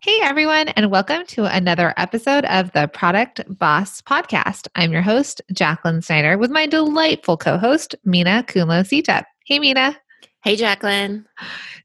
Hey, everyone, and welcome to another episode of the Product Boss Podcast. I'm your host, Jacqueline Snyder, with my delightful co host, Minna Khounlo Sita. Hey, Minna. Hey, Jacqueline.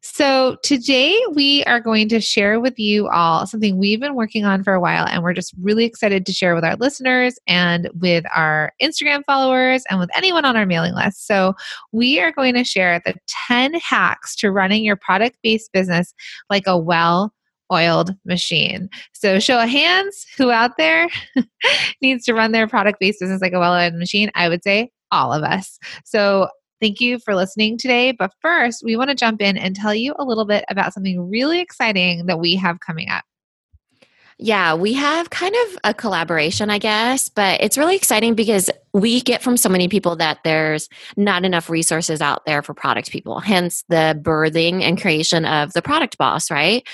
So, today we are going to share with you all something we've been working on for a while, and we're just really excited to share with our listeners and with our Instagram followers and with anyone on our mailing list. So, we are going to share the 10 hacks to running your product based business like a well oiled machine. So, show of hands who out there needs to run their product based business like a well oiled machine? I would say all of us. So, thank you for listening today. But first, we want to jump in and tell you a little bit about something really exciting that we have coming up. Yeah, we have kind of a collaboration, I guess, but it's really exciting because we get from so many people that there's not enough resources out there for product people, hence the birthing and creation of the product boss, right?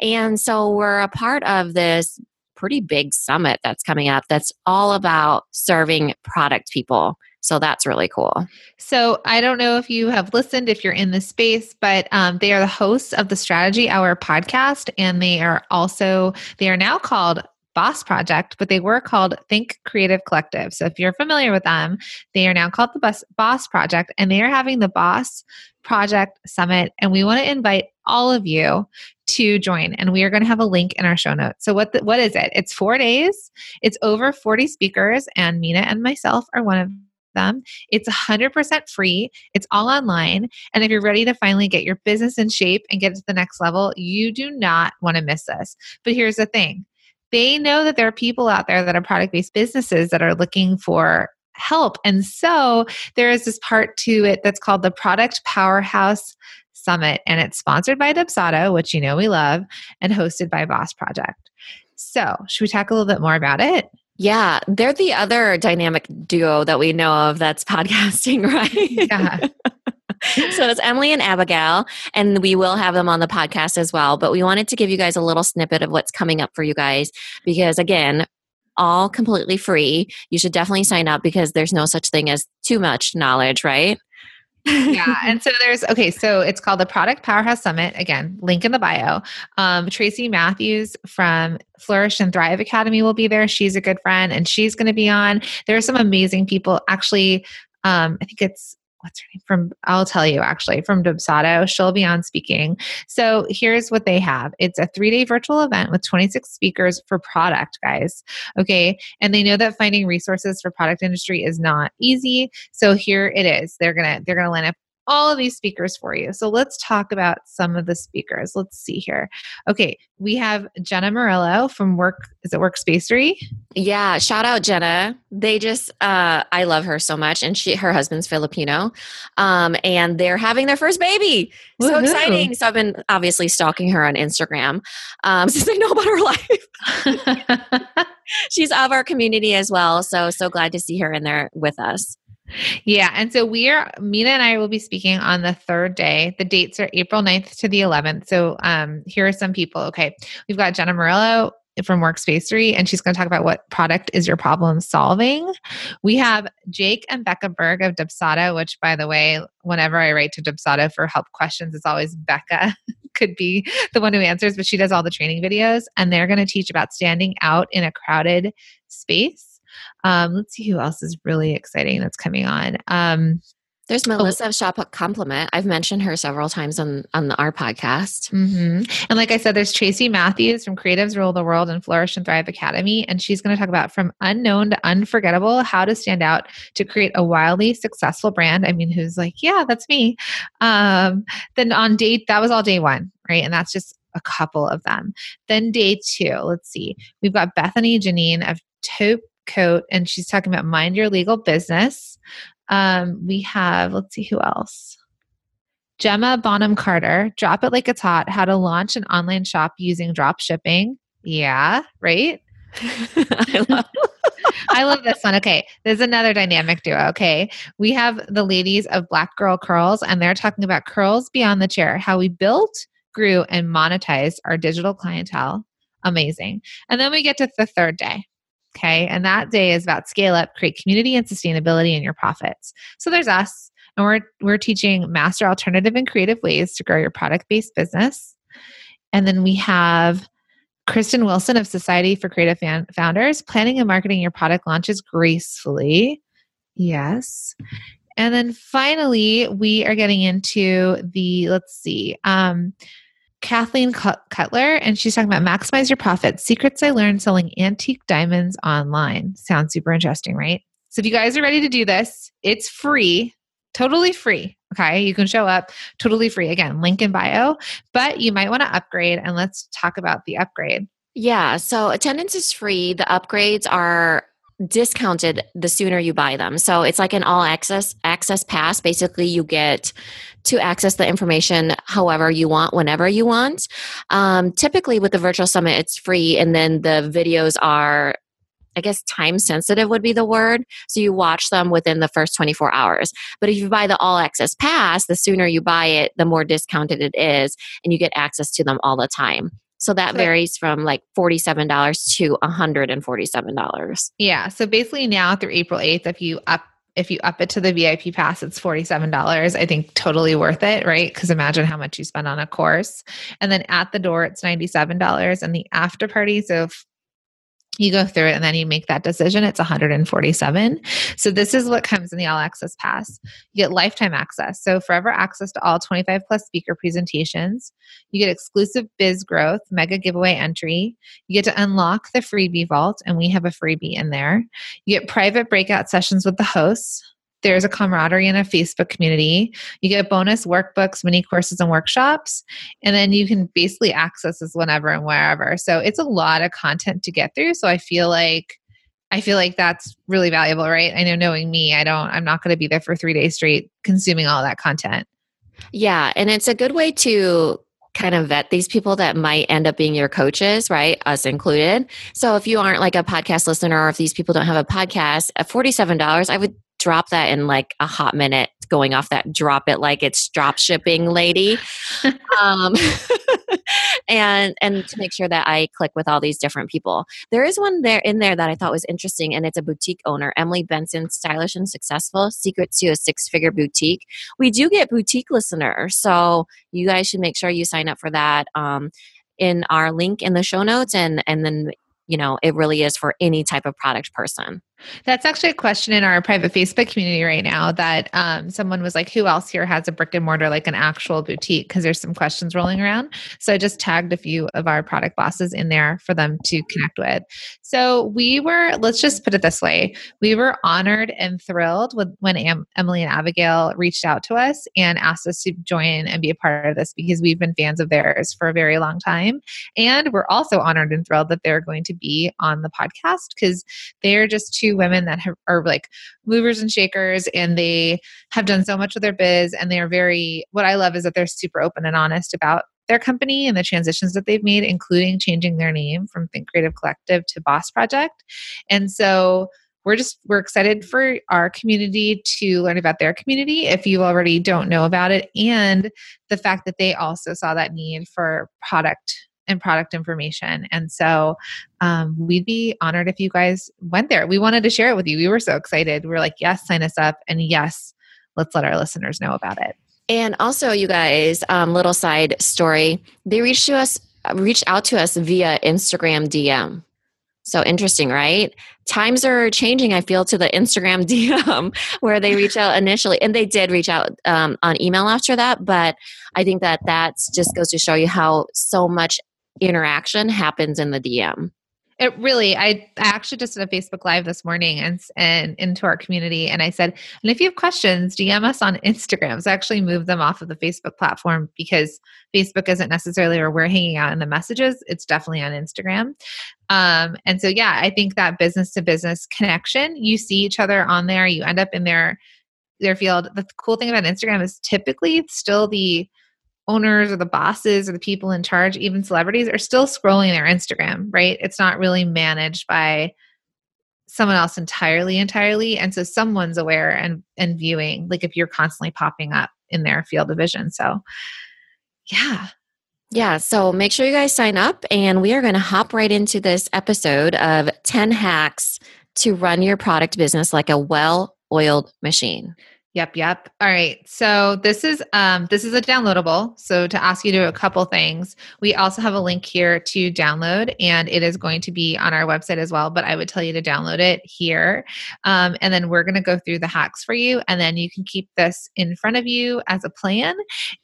And so we're a part of this pretty big summit that's coming up that's all about serving product people. So that's really cool. So I don't know if you have listened, if you're in the space, but um, they are the hosts of the Strategy Hour podcast, and they are also they are now called Boss Project, but they were called Think Creative Collective. So if you're familiar with them, they are now called the Boss Project, and they are having the Boss Project Summit, and we want to invite all of you to join and we are going to have a link in our show notes. So what the, what is it? It's four days. It's over 40 speakers and Minna and myself are one of them. It's 100% free. It's all online and if you're ready to finally get your business in shape and get to the next level you do not want to miss this. But here's the thing. They know that there are people out there that are product based businesses that are looking for help. And so there is this part to it that's called the Product Powerhouse Summit, and it's sponsored by Dubsado, which you know we love, and hosted by Boss Project. So, should we talk a little bit more about it? Yeah, they're the other dynamic duo that we know of that's podcasting, right? Yeah. so it's Emily and Abigail, and we will have them on the podcast as well. But we wanted to give you guys a little snippet of what's coming up for you guys because, again, all completely free. You should definitely sign up because there's no such thing as too much knowledge, right? yeah. And so there's, okay, so it's called the Product Powerhouse Summit. Again, link in the bio. Um, Tracy Matthews from Flourish and Thrive Academy will be there. She's a good friend and she's going to be on. There are some amazing people. Actually, um, I think it's what's her name from I'll tell you actually from Dubsado. She'll be on speaking. So here's what they have. It's a three-day virtual event with 26 speakers for product, guys. Okay. And they know that finding resources for product industry is not easy. So here it is. They're gonna they're gonna line up all of these speakers for you. So let's talk about some of the speakers. Let's see here. Okay, we have Jenna Murillo from Work. Is it Workspacery? Yeah, shout out Jenna. They just, uh, I love her so much, and she, her husband's Filipino, um, and they're having their first baby. So Woo-hoo. exciting! So I've been obviously stalking her on Instagram um, since I know about her life. She's of our community as well. So so glad to see her in there with us. Yeah. And so we are, Minna and I will be speaking on the third day. The dates are April 9th to the 11th. So um, here are some people. Okay. We've got Jenna Murillo from Workspacery, and she's going to talk about what product is your problem solving. We have Jake and Becca Berg of Dubsado, which, by the way, whenever I write to Dubsado for help questions, it's always Becca could be the one who answers, but she does all the training videos, and they're going to teach about standing out in a crowded space um, let's see who else is really exciting that's coming on. Um, there's oh Melissa oh. Shop Compliment. I've mentioned her several times on on our podcast. Mm-hmm. And like I said, there's Tracy Matthews from Creatives Rule the World and Flourish and Thrive Academy, and she's going to talk about from unknown to unforgettable how to stand out to create a wildly successful brand. I mean, who's like, yeah, that's me. Um, then on date, that was all day one, right? And that's just a couple of them. Then day two, let's see, we've got Bethany Janine of Taupe Coat, and she's talking about mind your legal business. Um, we have, let's see who else. Gemma Bonham Carter, Drop It Like It's Hot, how to launch an online shop using drop shipping. Yeah, right? I love I love this one. Okay. There's another dynamic duo. Okay. We have the ladies of Black Girl Curls, and they're talking about curls beyond the chair, how we built, grew, and monetized our digital clientele. Amazing. And then we get to the third day. Okay. And that day is about scale up, create community and sustainability in your profits. So there's us, and we're we're teaching master alternative and creative ways to grow your product-based business. And then we have Kristen Wilson of Society for Creative Fan- Founders, planning and marketing your product launches gracefully. Yes. And then finally, we are getting into the, let's see, um, Kathleen Cutler, and she's talking about maximize your profits, secrets I learned selling antique diamonds online. Sounds super interesting, right? So if you guys are ready to do this, it's free, totally free. Okay, you can show up totally free. Again, link in bio, but you might want to upgrade and let's talk about the upgrade. Yeah, so attendance is free. The upgrades are discounted the sooner you buy them. So it's like an all access access pass. Basically, you get to access the information however you want, whenever you want. Um, typically, with the virtual summit, it's free, and then the videos are I guess time sensitive would be the word. So you watch them within the first 24 hours. But if you buy the all access pass, the sooner you buy it, the more discounted it is, and you get access to them all the time. So that so, varies from like $47 to $147. Yeah. So basically now through April 8th, if you up if you up it to the VIP pass, it's $47. I think totally worth it, right? Because imagine how much you spend on a course. And then at the door, it's $97. And the after party, so you go through it and then you make that decision it's 147 so this is what comes in the all access pass. You get lifetime access. So forever access to all 25 plus speaker presentations. You get exclusive biz growth mega giveaway entry. You get to unlock the freebie vault and we have a freebie in there. You get private breakout sessions with the hosts there's a camaraderie in a Facebook community. You get bonus workbooks, mini courses, and workshops. And then you can basically access this whenever and wherever. So it's a lot of content to get through. So I feel like I feel like that's really valuable, right? I know knowing me, I don't I'm not going to be there for 3 days straight consuming all that content. Yeah, and it's a good way to kind of vet these people that might end up being your coaches, right? Us included. So if you aren't like a podcast listener or if these people don't have a podcast, at $47, I would drop that in like a hot minute going off that drop it like it's drop shipping lady. Um, and and to make sure that i click with all these different people. There is one there in there that i thought was interesting and it's a boutique owner emily benson stylish and successful secrets to a six figure boutique. We do get boutique listeners so you guys should make sure you sign up for that um, in our link in the show notes and and then you know it really is for any type of product person that's actually a question in our private Facebook community right now that um, someone was like, who else here has a brick and mortar, like an actual boutique? Because there's some questions rolling around. So I just tagged a few of our product bosses in there for them to connect with. So we were, let's just put it this way we were honored and thrilled with when Am- Emily and Abigail reached out to us and asked us to join and be a part of this because we've been fans of theirs for a very long time. And we're also honored and thrilled that they're going to be on the podcast because they're just two two women that have, are like movers and shakers and they have done so much with their biz and they are very what i love is that they're super open and honest about their company and the transitions that they've made including changing their name from think creative collective to boss project. And so we're just we're excited for our community to learn about their community if you already don't know about it and the fact that they also saw that need for product and product information. And so um, we'd be honored if you guys went there. We wanted to share it with you. We were so excited. We were like, yes, sign us up. And yes, let's let our listeners know about it. And also, you guys, um, little side story, they reached to us, reached out to us via Instagram DM. So interesting, right? Times are changing, I feel, to the Instagram DM where they reach out initially. And they did reach out um, on email after that. But I think that that just goes to show you how so much interaction happens in the DM. It really, I, I actually just did a Facebook Live this morning and and into our community, and I said, and if you have questions, DM us on Instagram. So I actually moved them off of the Facebook platform because Facebook isn't necessarily where we're hanging out in the messages. It's definitely on Instagram. Um, and so, yeah, I think that business to business connection, you see each other on there, you end up in their their field. The cool thing about Instagram is typically still the owners or the bosses or the people in charge, even celebrities, are still scrolling their Instagram, right? It's not really managed by someone else entirely, entirely. And so someone's aware and and viewing, like if you're constantly popping up in their field of vision. So yeah. Yeah, so make sure you guys sign up and we are going to hop right into this episode of 10 hacks to run your product business like a well-oiled machine. Yep, yep. All right. So this is um this is a downloadable. So to ask you to do a couple things, we also have a link here to download, and it is going to be on our website as well. But I would tell you to download it here, um, and then we're going to go through the hacks for you, and then you can keep this in front of you as a plan,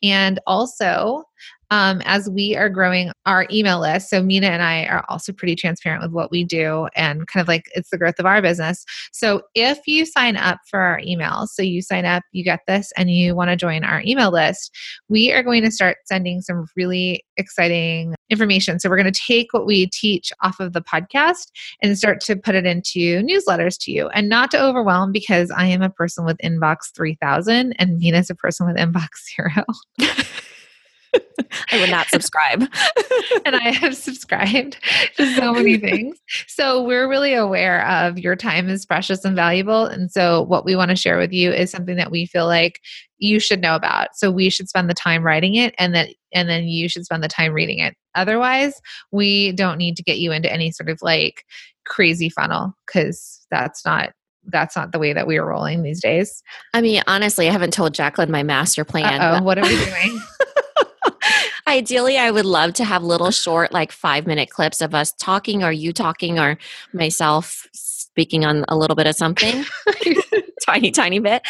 and also um, as we are growing our email list. So Minna and I are also pretty transparent with what we do and kind of like it's the growth of our business. So if you sign up for our emails, so you sign up, you get this, and you want to join our email list, we are going to start sending some really exciting information. So we're going to take what we teach off of the podcast and start to put it into newsletters to you and not to overwhelm because I am a person with inbox 3000 and Minna's a person with inbox zero. I would not subscribe. and I have subscribed to so many things. So we're really aware of your time is precious and valuable. And so what we want to share with you is something that we feel like you should know about. So we should spend the time writing it and that and then you should spend the time reading it. Otherwise, we don't need to get you into any sort of like crazy funnel because that's not that's not the way that we are rolling these days. I mean, honestly, I haven't told Jacqueline my master plan. Oh, what are we doing? Ideally, I would love to have little short, like five minute clips of us talking, or you talking, or myself speaking on a little bit of something, tiny, tiny bit,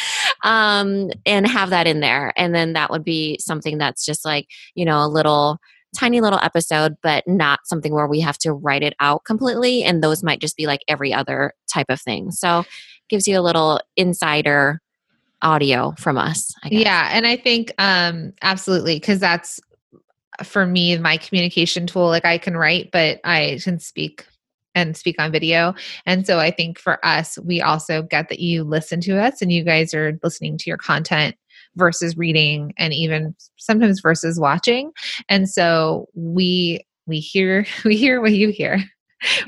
um, and have that in there. And then that would be something that's just like, you know, a little tiny little episode, but not something where we have to write it out completely. And those might just be like every other type of thing. So gives you a little insider audio from us. Yeah. And I think um absolutely because that's for me my communication tool like i can write but i can speak and speak on video. And so i think for us we also get that you listen to us and you guys are listening to your content versus reading and even sometimes versus watching. And so we we hear we hear what you hear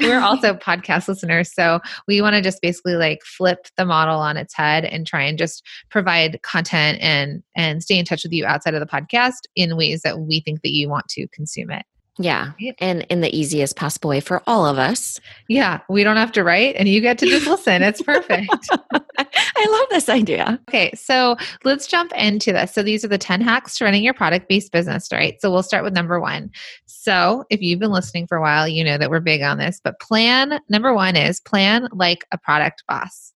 we're also podcast listeners. So we want to just basically like flip the model on its head and try and just provide content and and stay in touch with you outside of the podcast in ways that we think that you want to consume it. Yeah. And in the easiest possible way for all of us. Yeah. We don't have to write and you get to just listen. It's perfect. I love this idea. Okay. So let's jump into this. So these are the 10 hacks to running your product based business, right? So we'll start with number one. So if you've been listening for a while, you know that we're big on this, but plan number one is plan like a product boss.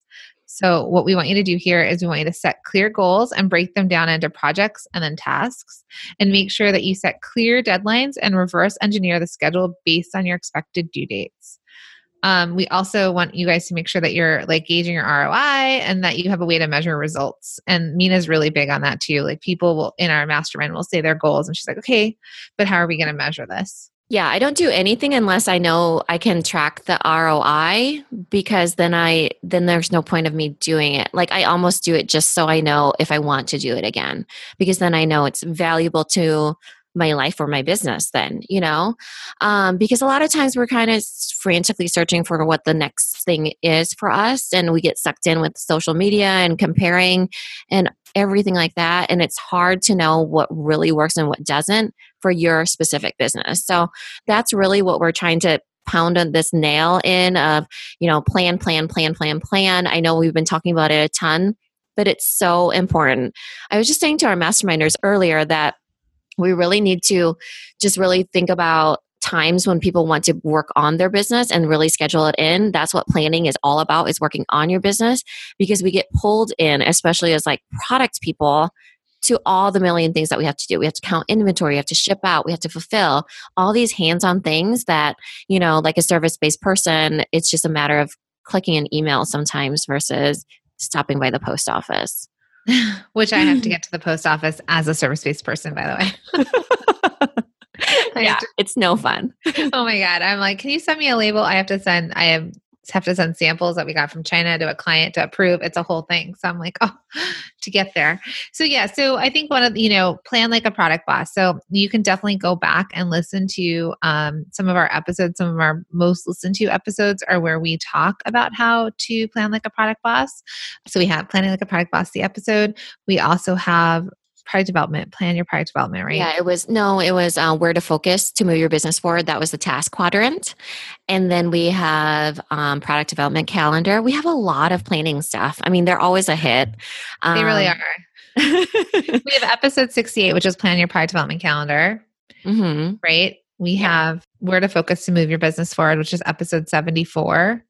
So, what we want you to do here is we want you to set clear goals and break them down into projects and then tasks, and make sure that you set clear deadlines and reverse engineer the schedule based on your expected due dates. Um, we also want you guys to make sure that you're like gauging your ROI and that you have a way to measure results. And Minna's really big on that too. Like people will in our mastermind will say their goals, and she's like, okay, but how are we going to measure this? Yeah, I don't do anything unless I know I can track the ROI because then I then there's no point of me doing it. Like I almost do it just so I know if I want to do it again because then I know it's valuable to my life or my business then you know? Um, because a lot of times we're kind of frantically searching for what the next thing is for us and we get sucked in with social media and comparing and everything like that and it's hard to know what really works and what doesn't for your specific business. So that's really what we're trying to pound on this nail in of you know plan plan plan plan plan. I know we've been talking about it a ton but it's so important. I was just saying to our masterminders earlier that we really need to just really think about times when people want to work on their business and really schedule it in that's what planning is all about is working on your business because we get pulled in especially as like product people to all the million things that we have to do. We have to count inventory, we have to ship out, we have to fulfill all these hands on things that, you know, like a service based person, it's just a matter of clicking an email sometimes versus stopping by the post office. Which I have to get to the post office as a service based person, by the way. yeah, to, it's no fun. oh my God. I'm like, can you send me a label? I have to send, I have have to send samples that we got from China to a client to approve. It's a whole thing. So I'm like, oh, to get there. So yeah, so I think one of you know, plan like a product boss. So you can definitely go back and listen to um, some of our episodes. Some of our most listened to episodes are where we talk about how to plan like a product boss. So we have planning like a product boss the episode. We also have product development plan your product development right? Yeah it was no it was uh, where to focus to move your business forward. That was the task quadrant. And then we have um, product development calendar. We have a lot of planning stuff. I mean they're always a hit. Um, they really um, are. We have episode 68 which is plan your product development calendar mm-hmm. right? We have where to focus to move your business forward which is episode 74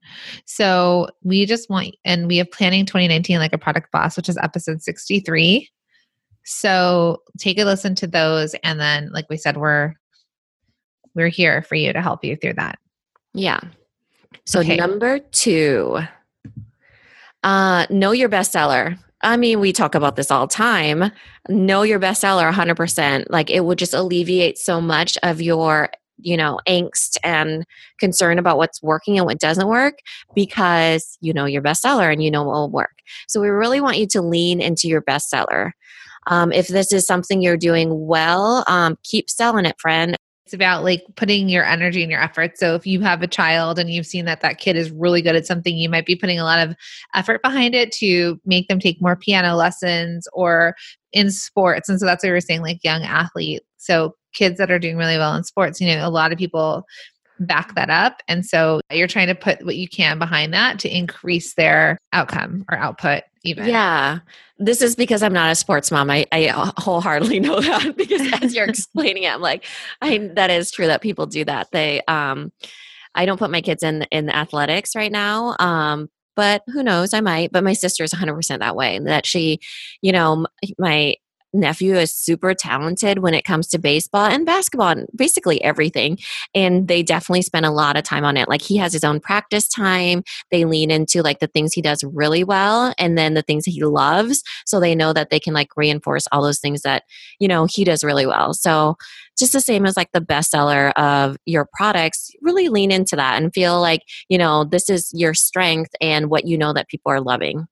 so we just want and we have planning 2019 like a product boss which is episode 63 so take a listen to those and then like we said we're we're here for you to help you through that. Yeah. So okay. number 2 uh know your bestseller. I mean, we talk about this all the time. Know your bestseller 100%. Like it would just alleviate so much of your you know angst and concern about what's working and what doesn't work because you know your bestseller and you know what will work so we really want you to lean into your bestseller um, if this is something you're doing well, um, keep selling it, friend. It's about like putting your energy and your effort. So if you have a child and you've seen that that kid is really good at something, you might be putting a lot of effort behind it to make them take more piano lessons or in sports. And so that's what we were saying, like young athlete. So kids that are doing really well in sports, you know, a lot of people back that up. And so you're trying to put what you can behind that to increase their outcome or output even. Yeah. This is because I'm not a sports mom. I, I wholeheartedly know that because as you're explaining it, I'm like, I that is true that people do that. They um I don't put my kids in in athletics right now. Um, but who knows i might but my sister is 100% that way that she you know my nephew is super talented when it comes to baseball and basketball and basically everything. And they definitely spend a lot of time on it. Like he has his own practice time. They lean into like the things he does really well and then the things he loves. So they know that they can like reinforce all those things that, you know, he does really well. So just the same as like the bestseller of your products, really lean into that and feel like, you know, this is your strength and what you know that people are loving.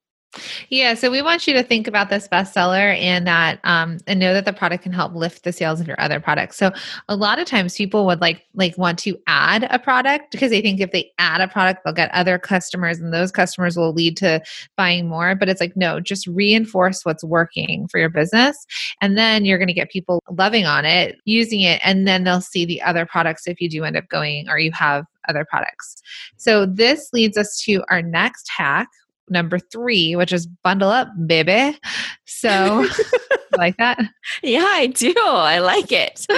Yeah, so we want you to think about this bestseller and that um, and know that the product can help lift the sales of your other products. So a lot of times people would like like want to add a product because they think if they add a product they'll get other customers and those customers will lead to buying more. But it's like no, just reinforce what's working for your business, and then you're going to get people loving on it, using it, and then they'll see the other products if you do end up going or you have other products. So this leads us to our next hack, number three, which is bundle up, baby. So, like that? Yeah, I do. I like it.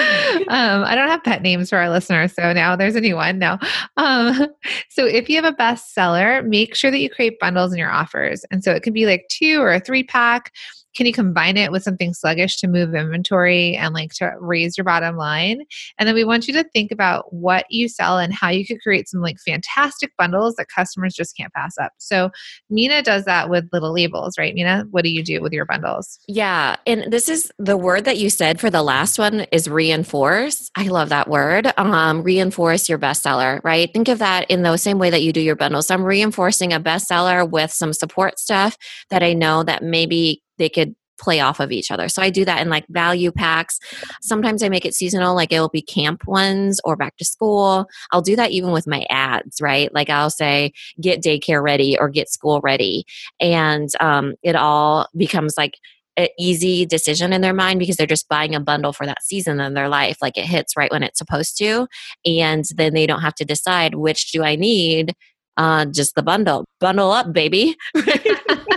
Um, I don't have pet names for our listeners, so now there's a new one. No. Um, so, if you have a bestseller, make sure that you create bundles in your offers. And so, it can be like two or a three pack can you combine it with something sluggish to move inventory and like to raise your bottom line? And then we want you to think about what you sell and how you could create some like fantastic bundles that customers just can't pass up. So Minna does that with Lil' Labels right Minna? What do you do with your bundles? Yeah and this is the word that you said for the last one is reinforce. I love that word. Um, reinforce your bestseller right? Think of that in the same way that you do your bundles. So i'm reinforcing a bestseller with some support stuff that i know that maybe they could play off of each other. So I do that in like value packs. Sometimes I make it seasonal, like it'll be camp ones or back to school. I'll do that even with my ads, right? Like I'll say, get daycare ready or get school ready. And um, it all becomes like an easy decision in their mind because they're just buying a bundle for that season in their life. Like it hits right when it's supposed to. And then they don't have to decide which do I need. Uh, just the bundle. Bundle up, baby.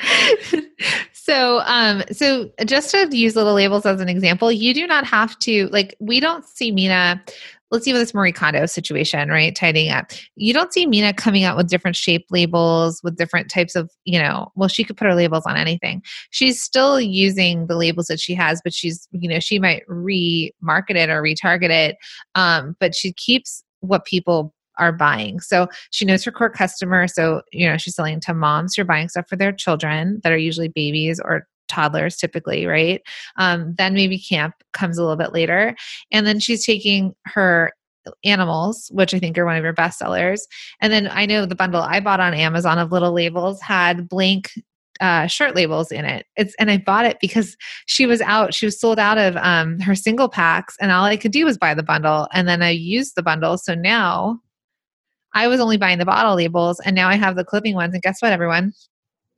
so um so just to use Lil' Labels as an example you do not have to like we don't see Minna let's see with this Marie Kondo situation, right? Tidying up. You don't see Minna coming out with different shape labels with different types of, you know, well, she could put her labels on anything. She's still using the labels that she has, but she's, you know, she might re-market it or retarget it. Um, but she keeps what people are buying. So she knows her core customer. So, you know, she's selling to moms who are buying stuff for their children that are usually babies or toddlers typically, right? Um, then maybe camp comes a little bit later. And then she's taking her animals, which I think are one of your best sellers. And then I know the bundle I bought on Amazon of Lil' Labels had blank uh, shirt labels in it. It's and I bought it because she was out. She was sold out of um, her single packs, and all I could do was buy the bundle. And then I used the bundle. So now I was only buying the bottle labels, and now I have the clipping ones. And guess what, everyone?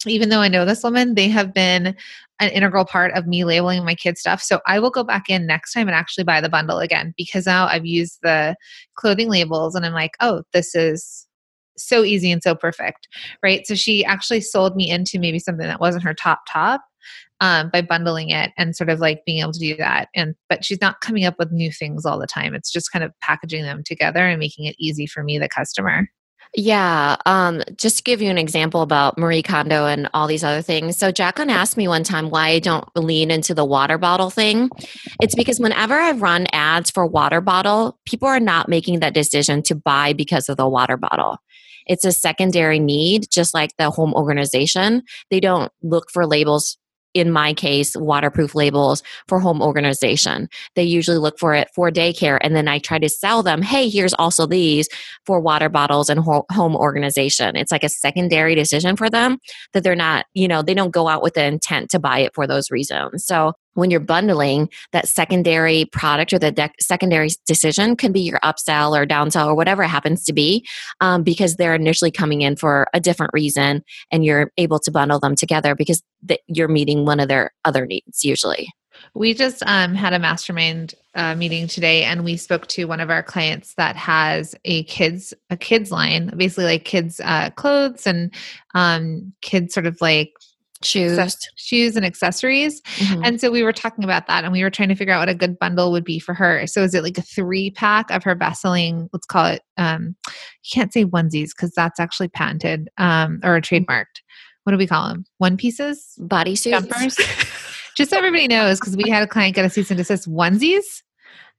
even though I know this woman, they have been an integral part of me labeling my kid stuff. So I will go back in next time and actually buy the bundle again because now I've used the clothing labels and I'm like, oh, this is so easy and so perfect. Right. So she actually sold me into maybe something that wasn't her top top. Um, by bundling it and sort of like being able to do that and but she's not coming up with new things all the time it's just kind of packaging them together and making it easy for me the customer yeah. Um, just to give you an example about Marie Kondo and all these other things. So, Jacqueline asked me one time why I don't lean into the water bottle thing. It's because whenever I've run ads for water bottle, people are not making that decision to buy because of the water bottle. It's a secondary need, just like the home organization. They don't look for labels in my case, waterproof labels for home organization. They usually look for it for daycare. And then I try to sell them, hey, here's also these for water bottles and home organization. It's like a secondary decision for them that they're not, you know, they don't go out with the intent to buy it for those reasons. So when you're bundling that secondary product or the de- secondary decision can be your upsell or downsell or whatever it happens to be um, because they're initially coming in for a different reason and you're able to bundle them together because th- you're meeting one of their other needs usually. We just um, had a mastermind uh, meeting today and we spoke to one of our clients that has a kids a kids line basically like kids uh, clothes and um, kids sort of like shoes. Shoes and accessories. Mm-hmm. and so we were talking about that and we were trying to figure out what a good bundle would be for her. So is it like a three pack of her best selling let's call it um you can't say onesies because that's actually patented um or trademarked. What do we call them one pieces? Bodysuits jumpers? Just so everybody knows because we had a client get a cease and desist onesies.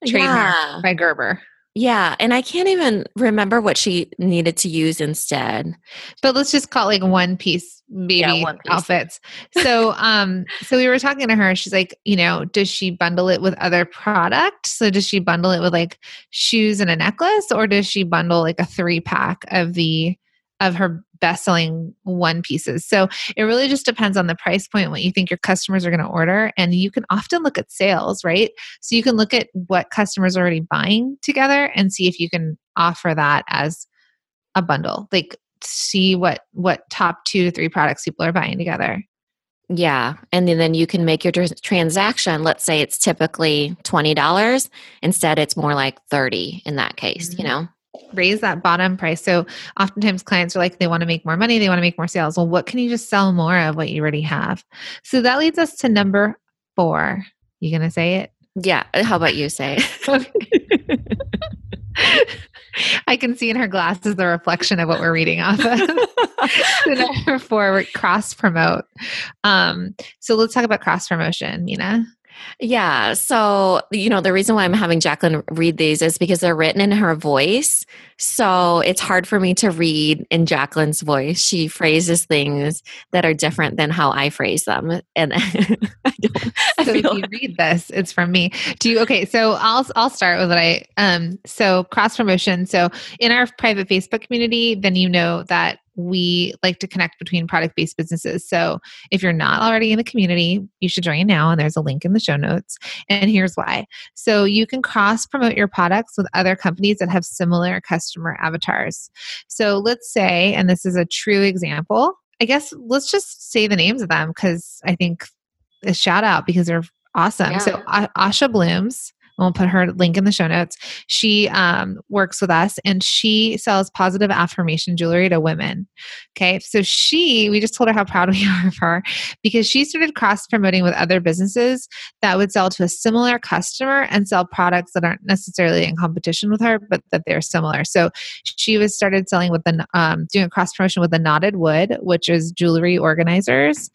Trademark yeah. by gerber yeah, and I can't even remember what she needed to use instead. But let's just call it like one piece baby yeah, one piece. outfits. So um so we were talking to her, she's like, you know, does she bundle it with other products? So does she bundle it with like shoes and a necklace or does she bundle like a three pack of the of her best selling one pieces. So it really just depends on the price point, what you think your customers are going to order. And you can often look at sales, right? So you can look at what customers are already buying together and see if you can offer that as a bundle. Like see what what top two to three products people are buying together. Yeah. And then, then you can make your transaction. Let's say it's typically $20. Instead, it's more like 30 in that case, mm-hmm. you know? Raise that bottom price. So oftentimes clients are like, they want to make more money, they want to make more sales. Well, what can you just sell more of what you already have? So that leads us to number four. You gonna say it? Yeah. How about you say it? I can see in her glasses the reflection of what we're reading off of. so number four, cross promote. Um, so let's talk about cross promotion, Minna. Yeah. So, you know, the reason why I'm having Jacqueline read these is because they're written in her voice. So it's hard for me to read in Jacqueline's voice. She phrases things that are different than how I phrase them. And I I so if you read this, it's from me. Do you, okay. So I'll, I'll start with what I, um, so cross promotion. So in our private Facebook community, then you know that we like to connect between product based businesses. So if you're not already in the community, you should join now, and there's a link in the show notes. And here's why. So you can cross promote your products with other companies that have similar customer avatars. So let's say, and this is a true example, I guess let's just say the names of them because I think a shout out because they're awesome. Yeah. So Ashablooms we'll put her link in the show notes. She um, works with us and she sells positive affirmation jewelry to women. Okay. So she, we just told her how proud we are of her because she started cross promoting with other businesses that would sell to a similar customer and sell products that aren't necessarily in competition with her, but that they're similar. So she was started selling with the, um, doing a cross promotion with the Knotted Wood, which is jewelry organizers,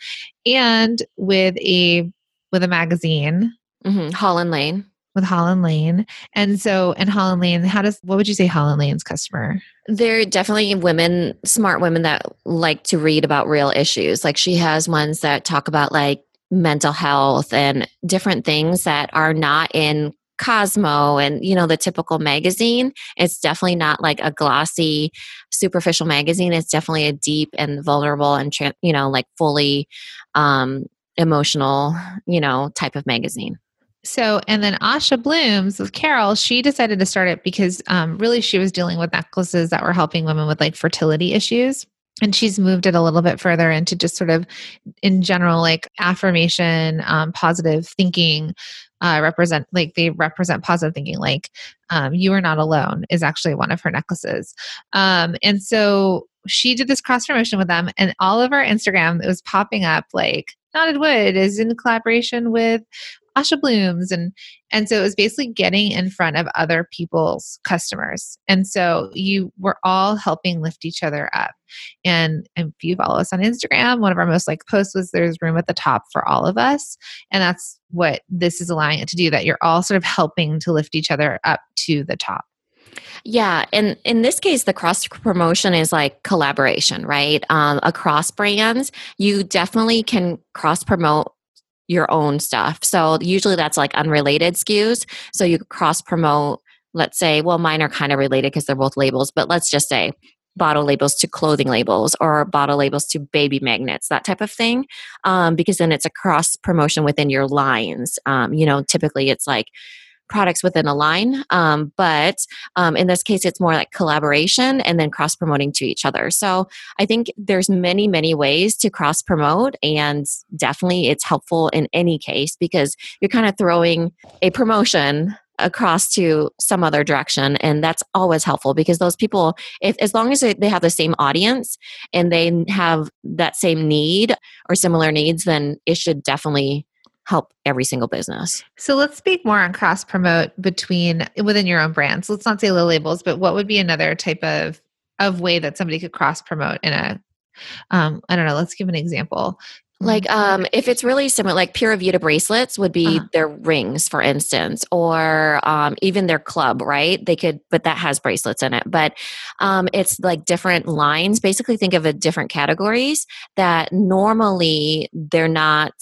and with a, with a magazine. Mm-hmm. Holland Lane with Holland Lane. And so, and Holland Lane, how does, what would you say Holland Lane's customer? They're definitely women, smart women that like to read about real issues. Like she has ones that talk about like mental health and different things that are not in Cosmo and you know the typical magazine. It's definitely not like a glossy, superficial magazine. It's definitely a deep and vulnerable and you know like fully um, emotional you know type of magazine. So, and then Ashablooms with Carol, she decided to start it because um, really she was dealing with necklaces that were helping women with like fertility issues. And she's moved it a little bit further into just sort of in general, like affirmation, um, positive thinking, uh, represent like they represent positive thinking like um, you are not alone is actually one of her necklaces um, and so she did this cross promotion with them and all of our instagram it was popping up like knotted wood is in collaboration with Ashablooms and and so it was basically getting in front of other people's customers. And so you were all helping lift each other up. And, and if you follow us on Instagram, one of our most like posts was there's room at the top for all of us. And that's what this is allowing it to do, that you're all sort of helping to lift each other up to the top. Yeah, and in this case, the cross promotion is like collaboration, right? Um, across brands, you definitely can cross promote your own stuff. So usually that's like unrelated SKUs. So you cross promote, let's say, well, mine are kind of related because they're both labels, but let's just say bottle labels to clothing labels or bottle labels to baby magnets, that type of thing. Um, because then it's a cross promotion within your lines. Um, you know, typically it's like, products within a line. Um, but um, in this case, it's more like collaboration and then cross promoting to each other. So I think there's many, many ways to cross promote, and definitely it's helpful in any case because you're kind of throwing a promotion across to some other direction and that's always helpful because those people if as long as they have the same audience and they have that same need or similar needs then it should definitely help every single business. So let's speak more on cross promote between within your own brands. Let's not say the labels, but what would be another type of of way that somebody could cross promote in a um I don't know, let's give an example. Like mm-hmm. um if it's really similar like Pura Vida bracelets would be uh-huh. their rings for instance or um even their club, right? They could but that has bracelets in it. But um it's like different lines. Basically think of it different categories that normally they're not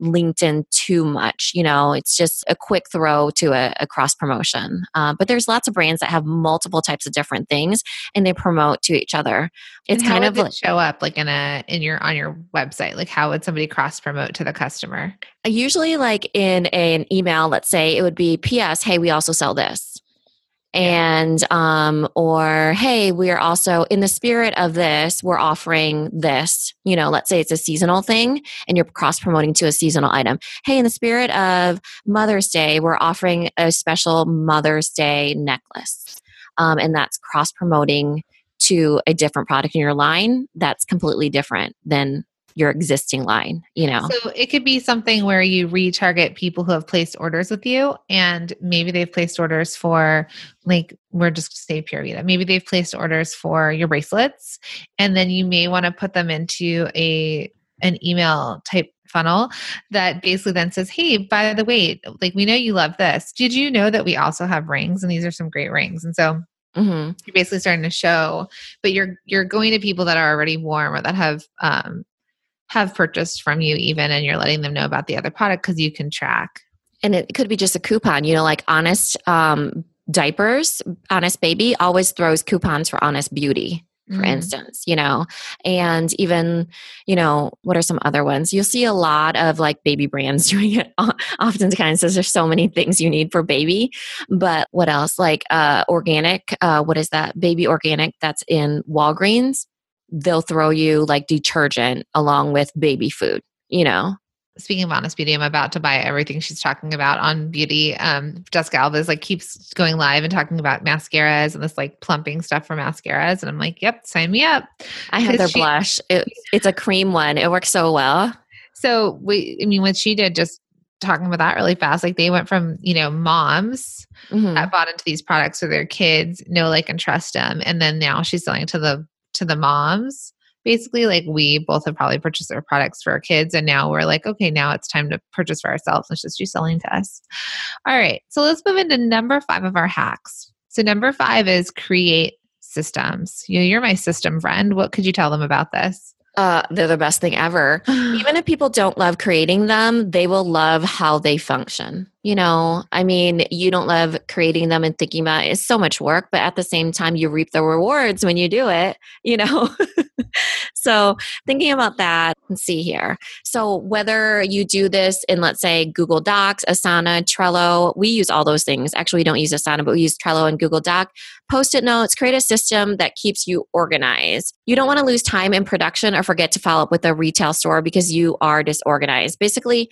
linked in too much. You know, it's just a quick throw to a, a cross promotion. Uh, but there's lots of brands that have multiple types of different things, and they promote to each other. It's kind of like, show up like in a in your on your website. Like how would somebody cross promote to the customer? Usually, like in a, an email, let's say it would be P.S. Hey, we also sell this and um or hey we're also in the spirit of this we're offering this you know let's say it's a seasonal thing and you're cross promoting to a seasonal item. Hey in the spirit of mother's day we're offering a special mother's day necklace. Um, and that's cross promoting to a different product in your line that's completely different than your existing line, you know. So it could be something where you retarget people who have placed orders with you and maybe they've placed orders for like we're just say Vida. Maybe they've placed orders for your bracelets and then you may want to put them into a an email type funnel that basically then says, Hey, by the way, like we know you love this. Did you know that we also have rings? And these are some great rings. And so Mm-hmm. you're basically starting to show but you're you're going to people that are already warm or that have um, have purchased from you even and you're letting them know about the other product because you can track. And it could be just a coupon you know like honest um, diapers honest baby always throws coupons for honest beauty for mm. instance you know? And even you know what are some other ones? You'll see a lot of like baby brands doing it. Often kind of says there's so many things you need for baby. But what else? Like uh organic uh what is that? Baby organic that's in walgreens they'll throw you like detergent along with baby food, you know? speaking of honest beauty i'm about to buy everything she's talking about on beauty um jessica alba is like keeps going live and talking about mascaras and this like plumping stuff for mascaras and i'm like yep sign me up i have their she, blush it, it's a cream one it works so well so we i mean what she did just talking about that really fast like they went from you know moms mm-hmm. that bought into these products for their kids know like and trust them and then now she's selling to the to the moms. Basically like we both have probably purchased their products for our kids and now we're like okay now it's time to purchase for ourselves. Let's just do selling to us. All right so let's move into number five of our hacks. So number five is create systems. You know, you're my system friend. What could you tell them about this? Uh, they're the best thing ever. Even if people don't love creating them, they will love how they function. You know, I mean, you don't love creating them and thinking about it. It's so much work, but at the same time, you reap the rewards when you do it, you know? so, thinking about that, let's see here. So, whether you do this in, let's say, Google Docs, Asana, Trello, we use all those things. Actually, we don't use Asana, but we use Trello and Google Doc. Post it notes, create a system that keeps you organized. You don't want to lose time in production or forget to follow up with a retail store because you are disorganized. Basically,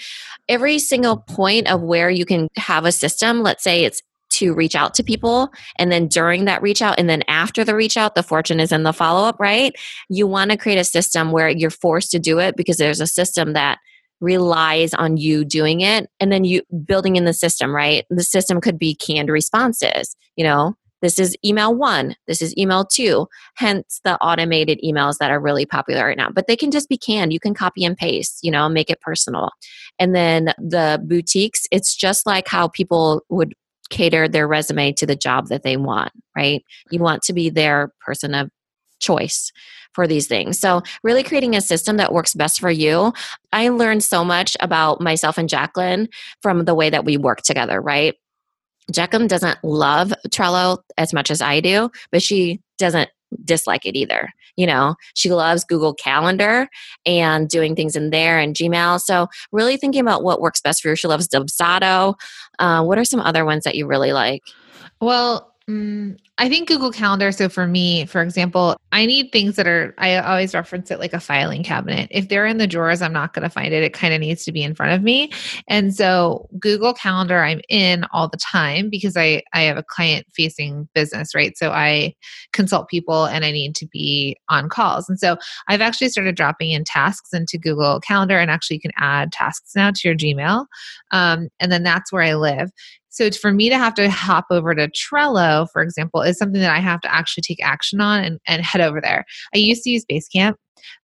every single point of where you can have a system, let's say it's to reach out to people and then during that reach out and then after the reach out the fortune is in the follow up right you want to create a system where you're forced to do it because there's a system that relies on you doing it and then you building in the system right the system could be canned responses you know this is email one, this is email two, hence the automated emails that are really popular right now. But they can just be canned. You can copy and paste, you know, make it personal. And then the boutiques, it's just like how people would cater their resume to the job that they want, right? You want to be their person of choice for these things. So, really creating a system that works best for you. I learned so much about myself and Jacqueline from the way that we work together, right? Jacqueline doesn't love Trello as much as I do, but she doesn't dislike it either. You know, she loves Google Calendar and doing things in there and Gmail. So, really thinking about what works best for you. She loves Dubsado. Uh, what are some other ones that you really like? Well, Mm, I think Google Calendar. So for me, for example, I need things that are, I always reference it like a filing cabinet. If they're in the drawers, I'm not going to find it. It kind of needs to be in front of me. And so Google Calendar, I'm in all the time because I, I have a client facing business, right? So I consult people and I need to be on calls. And so I've actually started dropping in tasks into Google Calendar and actually you can add tasks now to your Gmail. Um, and then that's where I live. So for me to have to hop over to Trello, for example, is something that I have to actually take action on and, and head over there. I used to use Basecamp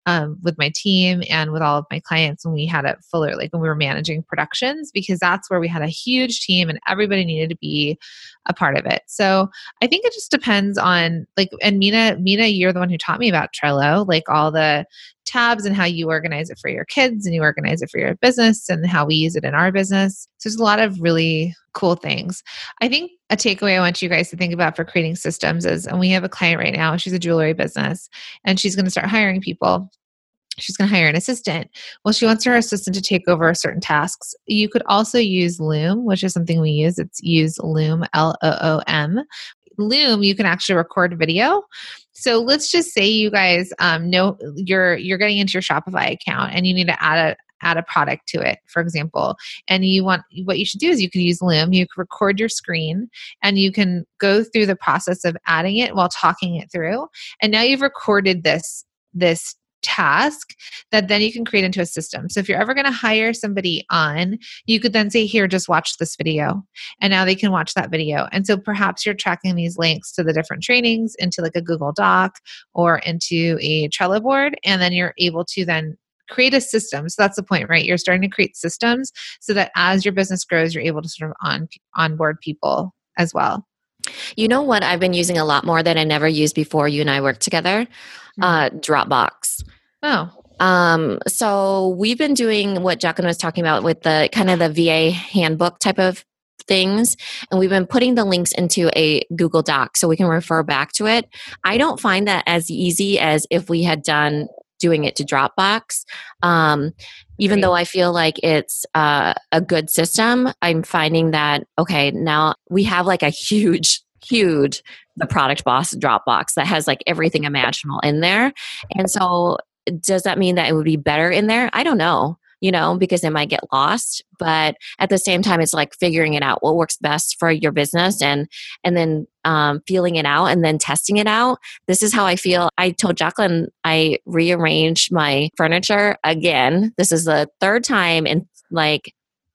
um, with my team and with all of my clients when we had it fuller, like when we were managing productions, because that's where we had a huge team and everybody needed to be a part of it. So I think it just depends on like, and Minna, Minna, you're the one who taught me about Trello, like all the tabs and how you organize it for your kids and you organize it for your business and how we use it in our business. So there's a lot of really cool things. I think a takeaway I want you guys to think about for creating systems is, and we have a client right now, she's a jewelry business and she's going to start hiring people she's going to hire an assistant. Well, she wants her assistant to take over certain tasks. You could also use Loom, which is something we use. It's use Loom, L O O M. Loom, you can actually record video. So let's just say you guys um, know you're you're getting into your Shopify account and you need to add a add a product to it, for example. And you want what you should do is you could use Loom. You record your screen and you can go through the process of adding it while talking it through. And now you've recorded this this task that then you can create into a system. So if you're ever going to hire somebody on, you could then say, Here, just watch this video. And now they can watch that video. And so perhaps you're tracking these links to the different trainings into like a Google Doc or into a Trello board. And then you're able to then create a system. So that's the point, right? You're starting to create systems so that as your business grows, you're able to sort of on onboard people as well. You know what I've been using a lot more that I never used before you and I worked together? Uh, Dropbox. Oh. Um, so we've been doing what Jacqueline was talking about with the kind of the VA handbook type of things and we've been putting the links into a Google Doc so we can refer back to it. I don't find that as easy as if we had done doing it to Dropbox. Um, even though I feel like it's uh, a good system, I'm finding that, okay, now we have like a huge, huge, the product boss Dropbox that has like everything imaginable in there. And so does that mean that it would be better in there? I don't know. you know, because it might get lost. But at the same time, it's like figuring it out what works best for your business and and then um, feeling it out and then testing it out. This is how I feel. I told Jacqueline I rearranged my furniture again. This is the third time in like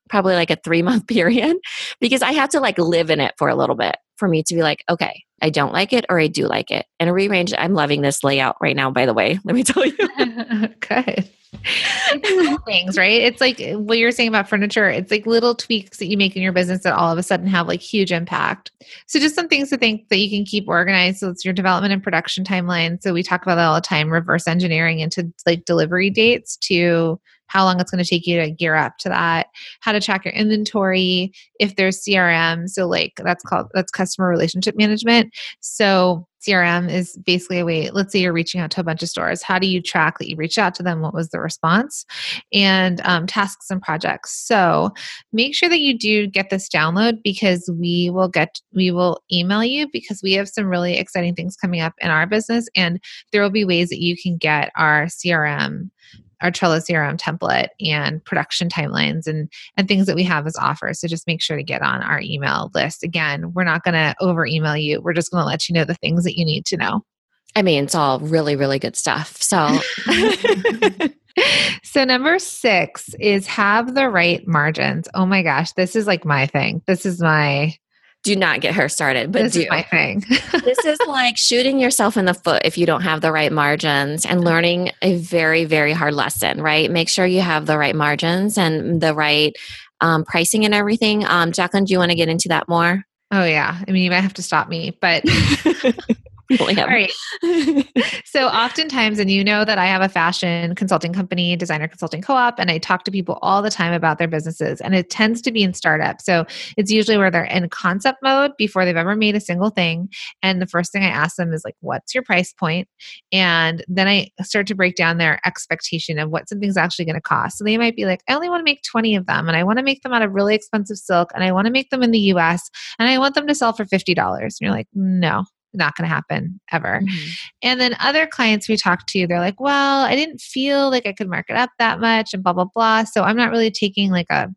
probably like a three month period because I have to like live in it for a little bit for me to be like, okay, I don't like it or I do like it. And a rearrange, I'm loving this layout right now, by the way. Let me tell you. Good. things, right? It's like eh, what you're saying about furniture. It's like little tweaks that you make in your business that all of a sudden have like huge impact. So just some things to think that you can keep organized. So it's your development and production timeline. So we talk about that all the time, reverse engineering into like delivery dates to how long it's going to take you to gear up to that, how to track your inventory, if there's CRM. So like that's called that's customer relationship management. So CRM is basically a way, let's say you're reaching out to a bunch of stores. How do you track that you reached out to them? What was the response? And um, tasks and projects. So make sure that you do get this download because we will get, we will email you because we have some really exciting things coming up in our business. And there will be ways that you can get our CRM our Trello CRM template and production timelines and and things that we have as offers. So just make sure to get on our email list. Again, we're not going to over email you. We're just going to let you know the things that you need to know. I mean, it's all really really good stuff. So so number 6 is have the right margins. Oh my gosh, this is like my thing. This is my do not get her started, but this do. is my thing. this is like shooting yourself in the foot if you don't have the right margins and learning a very, very hard lesson, right? Make sure you have the right margins and the right um, pricing and everything. Um, Jacqueline, do you want to get into that more? Oh, yeah. I mean, you might have to stop me, but All right. so oftentimes, and you know that I have a fashion consulting company, designer consulting co-op, and I talk to people all the time about their businesses. And it tends to be in startup. So it's usually where they're in concept mode before they've ever made a single thing. And the first thing I ask them is like, what's your price point? And then I start to break down their expectation of what something's actually going to cost. So they might be like, I only want to make 20 of them, and I want to make them out of really expensive silk, and I want to make them in the US, and I want them to sell for $50. And you're like, no, not going to happen ever. Mm-hmm. And then other clients we talk to, they're like, well, I didn't feel like I could mark it up that much and blah, blah, blah. So I'm not really taking like a,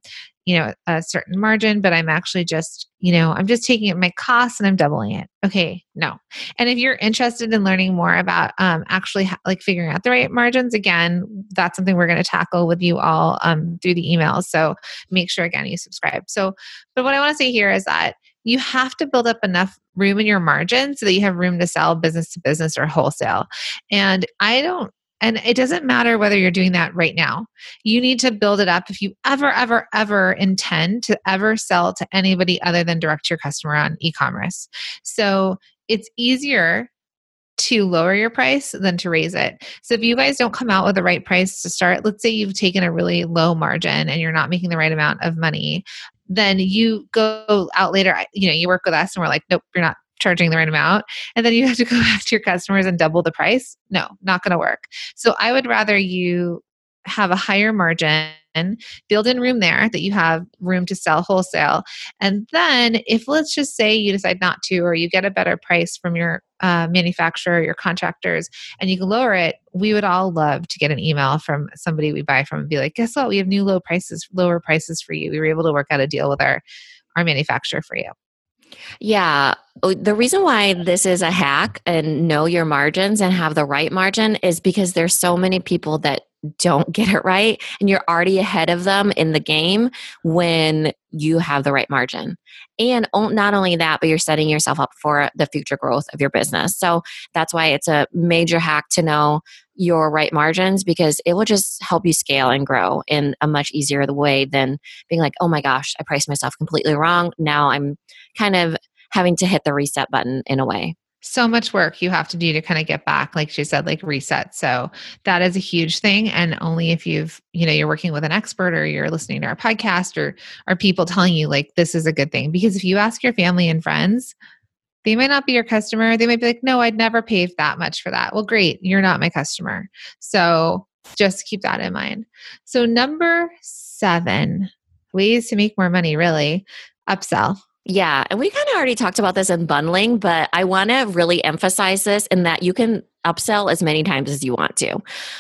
you know, a certain margin, but I'm actually just, you know, I'm just taking it my costs and I'm doubling it. Okay, no. And if you're interested in learning more about um, actually ha- like figuring out the right margins, again, that's something we're going to tackle with you all um, through the emails. So make sure again you subscribe. So, but what I want to say here is that you have to build up enough room in your margin so that you have room to sell business to business or wholesale. And I don't and it doesn't matter whether you're doing that right now. You need to build it up if you ever, ever, ever intend to ever sell to anybody other than direct to your customer on e commerce. So it's easier to lower your price than to raise it. So if you guys don't come out with the right price to start, let's say you've taken a really low margin and you're not making the right amount of money, then you go out later, you know, you work with us and we're like, nope, you're not charging the right amount. And then you have to go back to your customers and double the price. No, not going to work. So I would rather you have a higher margin build in room there that you have room to sell wholesale and then if let's just say you decide not to or you get a better price from your uh, manufacturer your contractors and you can lower it we would all love to get an email from somebody we buy from and be like guess what? We have new low prices lower prices for you. We were able to work out a deal with our our manufacturer for you. Yeah. Oh, the reason why this is a hack and know your margins and have the right margin is because there's so many people that don't get it right and you're already ahead of them in the game when you have the right margin. And not only that but you're setting yourself up for the future growth of your business. So that's why it's a major hack to know your right margins because it will just help you scale and grow in a much easier way than being like oh my gosh i priced myself completely wrong. Now i'm kind of having to hit the reset button in a way so much work you have to do to kind of get back like she said like reset. So that is a huge thing and only if you've you know you're working with an expert or you're listening to our podcast or are people telling you like this is a good thing. Because if you ask your family and friends they might not be your customer. They might be like no i'd never pay that much for that. Well great you're not my customer. So just keep that in mind. So number seven ways to make more money really upsell yeah, and we kind of already talked about this in bundling, but I want to really emphasize this in that you can upsell as many times as you want to.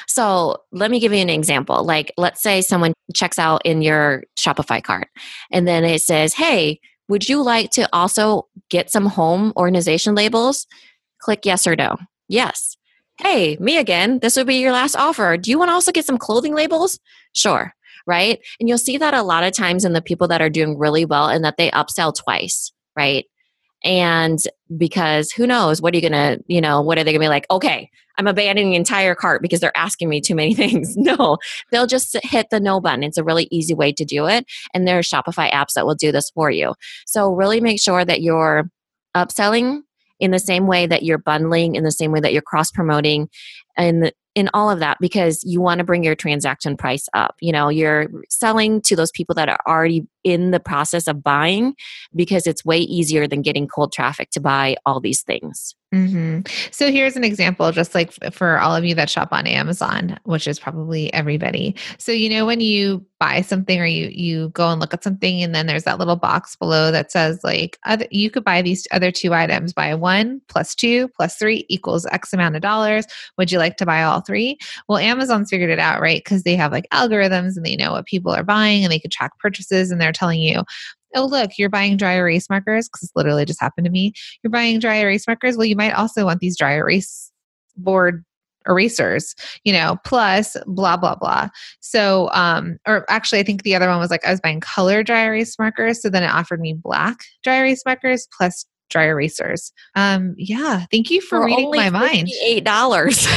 So let me give you an example. Like, let's say someone checks out in your Shopify cart and then it says, Hey, would you like to also get some home organization labels? Click yes or no. Yes. Hey, me again. This would be your last offer. Do you want to also get some clothing labels? Sure. Right. And you'll see that a lot of times in the people that are doing really well and that they upsell twice. Right and because who knows what are you gonna you know what are they gonna be like okay i'm abandoning the entire cart because they're asking me too many things no they'll just hit the no button it's a really easy way to do it and there are shopify apps that will do this for you so really make sure that you're upselling in the same way that you're bundling in the same way that you're cross promoting and in all of that because you want to bring your transaction price up. You know, you're selling to those people that are already in the process of buying because it's way easier than getting cold traffic to buy all these things. Mm-hmm. So here's an example, just like for all of you that shop on Amazon, which is probably everybody. So you know when you buy something or you you go and look at something, and then there's that little box below that says like other, you could buy these other two items. Buy one plus two plus three equals X amount of dollars. Would you like to buy all three? Well, Amazon's figured it out, right? Because they have like algorithms and they know what people are buying and they can track purchases, and they're telling you, oh look you're buying dry erase markers because literally just happened to me. You're buying dry erase markers? Well you might also want these dry erase board erasers you know plus blah blah blah. So um or actually i think the other one was like i was buying color dry erase markers so then it offered me black dry erase markers plus dry erasers. Um yeah thank you for, for reading my mind. eight dollars.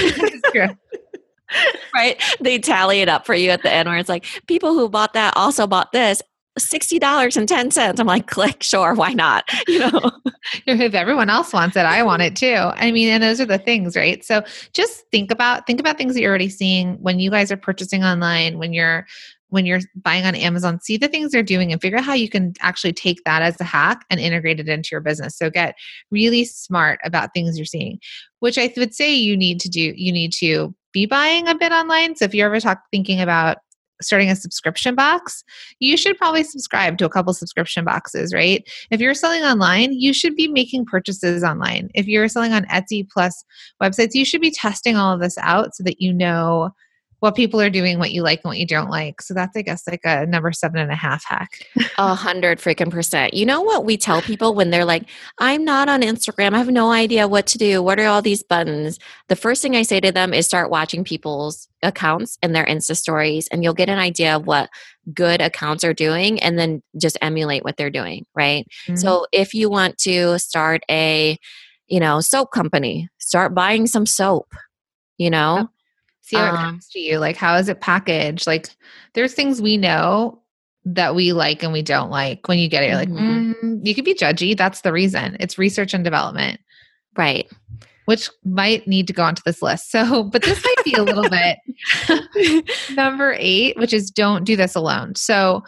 Right? They tally it up for you at the end where it's like people who bought that also bought this $60.10. I'm like, click, sure, why not? You know, if everyone else wants it, I want it too. I mean, and those are the things, right? So just think about think about things that you're already seeing when you guys are purchasing online, when you're when you're buying on Amazon, see the things they're doing and figure out how you can actually take that as a hack and integrate it into your business. So get really smart about things you're seeing, which I would say you need to do. You need to be buying a bit online. So if you're ever talk, thinking about starting a subscription box, you should probably subscribe to a couple subscription boxes, right? If you're selling online, you should be making purchases online. If you're selling on Etsy plus websites, you should be testing all of this out so that you know what people are doing, what you like and what you don't like. So that's, I guess, like a number seven and a half hack. A hundred freaking percent. You know what we tell people when they're like, I'm not on Instagram. I have no idea what to do. What are all these buttons? The first thing I say to them is start watching people's accounts and their Insta stories, and you'll get an idea of what good accounts are doing and then just emulate what they're doing, right? Mm-hmm. So if you want to start a, you know, soap company, start buying some soap, you know? See how um, it comes to you like how is it packaged? Like there's things we know that we like and we don't like when you get it you're like mm-hmm. mm, you could be judgy that's the reason it's research and development. Right. Which might need to go onto this list so but this might be a little bit number eight which is don't do this alone so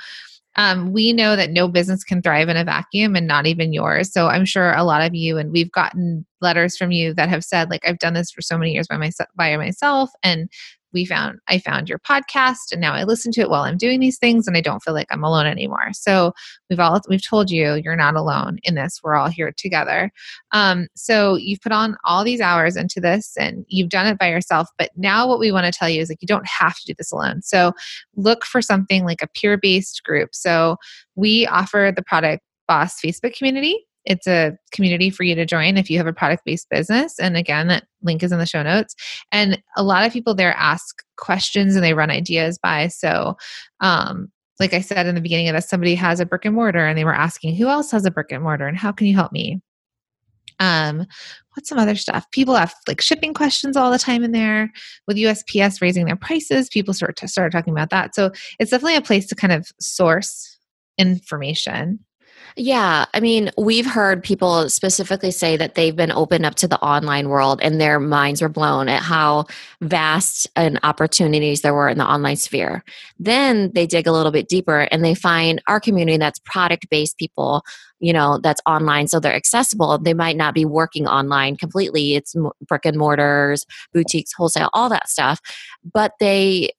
um, we know that no business can thrive in a vacuum and not even yours. So I'm sure a lot of you, and we've gotten letters from you that have said, like, I've done this for so many years by myself, by myself, and we found i found your podcast and now i listen to it while i'm doing these things and i don't feel like i'm alone anymore. So we've all we've told you you're not alone in this. We're all here together. Um, so you've put on all these hours into this and you've done it by yourself but now what we want to tell you is like you don't have to do this alone. So look for something like a peer based group. So we offer the product boss facebook community it's a community for you to join if you have a product based business. And again, that link is in the show notes. And a lot of people there ask questions and they run ideas by. So, um, like I said in the beginning of this, somebody has a brick and mortar and they were asking, who else has a brick and mortar and how can you help me? Um, what's some other stuff? People have like shipping questions all the time in there. With USPS raising their prices, people start to start talking about that. So it's definitely a place to kind of source information yeah, I mean, we've heard people specifically say that they've been opened up to the online world and their minds were blown at how vast and opportunities there were in the online sphere. Then they dig a little bit deeper and they find our community that's product based people, you know, that's online, so they're accessible. They might not be working online completely, it's brick and mortars, boutiques, wholesale, all that stuff, but they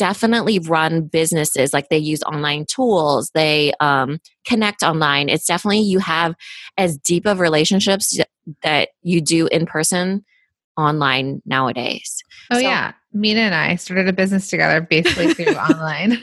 definitely run businesses like they use online tools they um, connect online it's definitely you have as deep of relationships that you do in person online nowadays. Oh, so, yeah. Minna and I started a business together basically through online.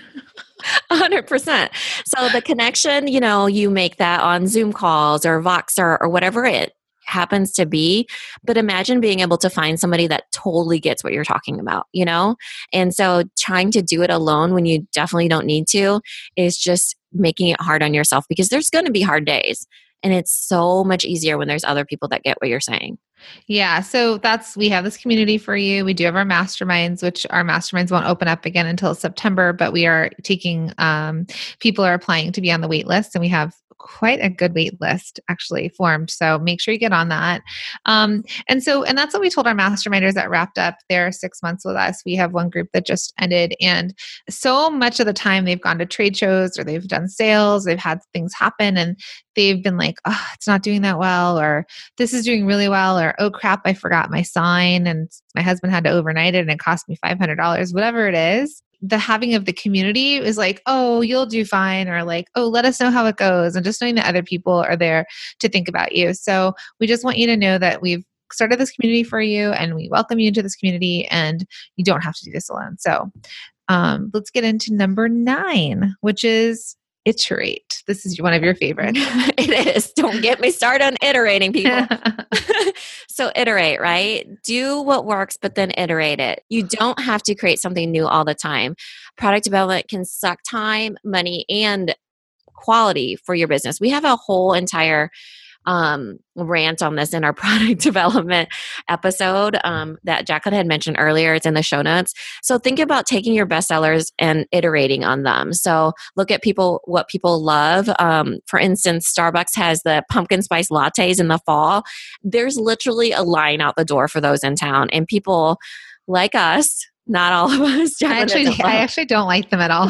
100%. So the connection, you know, you make that on Zoom calls or Voxer or whatever it happens to be. But imagine being able to find somebody that totally gets what you're talking about, you know? And so trying to do it alone when you definitely don't need to is just making it hard on yourself because there's going to be hard days. And it's so much easier when there's other people that get what you're saying. Yeah. So that's, we have this community for you. We do have our masterminds, which our masterminds won't open up again until September, but we are taking, um, people are applying to be on the wait list and we have quite a good wait list actually formed. So make sure you get on that. Um, and so, and that's what we told our masterminders that wrapped up their six months with us. We have one group that just ended, and so much of the time they've gone to trade shows or they've done sales, they've had things happen, and they've been like, oh, it's not doing that well, or this is doing really well, or oh crap, I forgot my sign and my husband had to overnight it and it cost me $500, whatever it is the having of the community is like, oh, you'll do fine, or like, oh, let us know how it goes. And just knowing that other people are there to think about you. So we just want you to know that we've started this community for you and we welcome you into this community and you don't have to do this alone. So um, let's get into number nine, which is iterate. This is one of your favorites. it is. Don't get me started on iterating, people. so, iterate, right? Do what works, but then iterate it. You don't have to create something new all the time. Product development can suck time, money, and quality for your business. We have a whole entire um, rant on this in our product development episode um, that Jacqueline had mentioned earlier. It's in the show notes. So think about taking your bestsellers and iterating on them. So look at people what people love. Um, for instance, Starbucks has the pumpkin spice lattes in the fall. There's literally a line out the door for those in town, and people like us not all of us. I actually, I actually don't like them at all.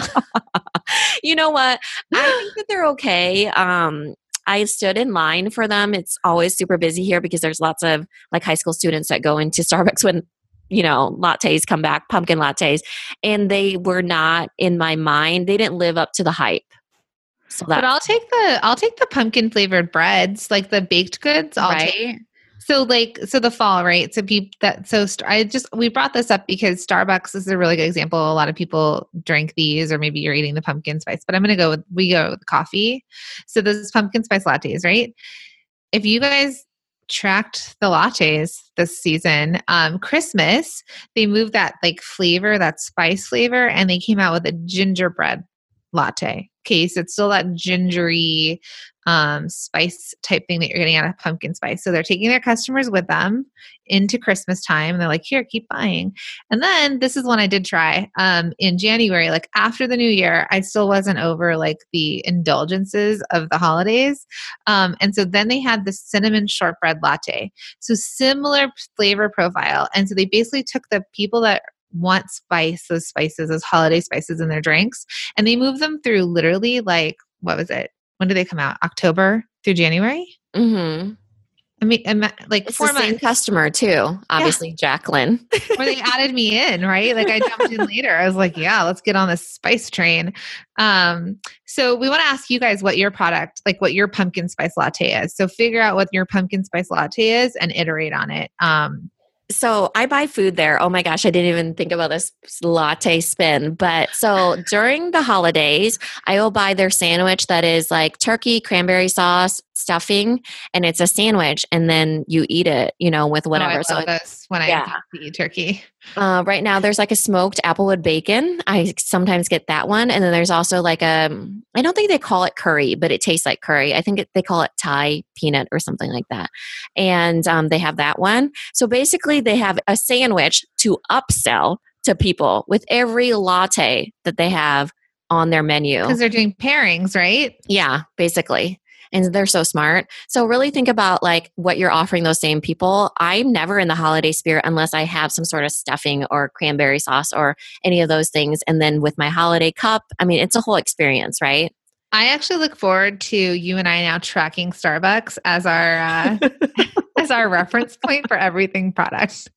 you know what? I think that they're okay. Um, I stood in line for them. It's always super busy here because there's lots of like high school students that go into Starbucks when you know lattes come back pumpkin lattes and they were not in my mind they didn't live up to the hype so but i'll take the i'll take the pumpkin flavored breads like the baked goods i'll right? take so like so the fall, right? So people that so I just we brought this up because Starbucks is a really good example. A lot of people drink these, or maybe you're eating the pumpkin spice. But I'm going to go with we go with coffee. So this is pumpkin spice lattes, right? If you guys tracked the lattes this season um christmas they moved that like flavor that spice flavor and they came out with a gingerbread latte case it's still that gingery um, spice type thing that you're getting out of pumpkin spice. So they're taking their customers with them into Christmas time. And they're like, here, keep buying. And then this is one I did try um, in January, like after the new year, I still wasn't over like the indulgences of the holidays. Um, and so then they had the cinnamon shortbread latte. So similar flavor profile. And so they basically took the people that want spice, those spices, those holiday spices in their drinks, and they move them through literally like, what was it? when do they come out? October through January? Mm-hmm. I mean, like it's four the months. same customer too. Obviously, yeah. Jacqueline. Where they added me in, right? Like I jumped in later. I was like, yeah, let's get on this spice train. Um, so we want to ask you guys what your product, like what your pumpkin spice latte is. So figure out what your pumpkin spice latte is and iterate on it. Um, so I buy food there. Oh my gosh, I didn't even think about this latte spin. But so during the holidays, I will buy their sandwich that is like turkey, cranberry sauce, stuffing, and it's a sandwich, and then you eat it, you know, with whatever. Oh, I so this when I yeah. eat turkey. Uh, right now, there's like a smoked applewood bacon. I sometimes get that one, and then there's also like a. I don't think they call it curry, but it tastes like curry. I think it, they call it Thai peanut or something like that, and um, they have that one. So basically, they have a sandwich to upsell to people with every latte that they have on their menu because they're doing pairings, right? Yeah, basically and they're so smart. So really think about like what you're offering those same people. I'm never in the holiday spirit unless I have some sort of stuffing or cranberry sauce or any of those things. And then with my holiday cup, I mean, it's a whole experience, right? I actually look forward to you and I now tracking Starbucks as our uh, as our reference point for everything product.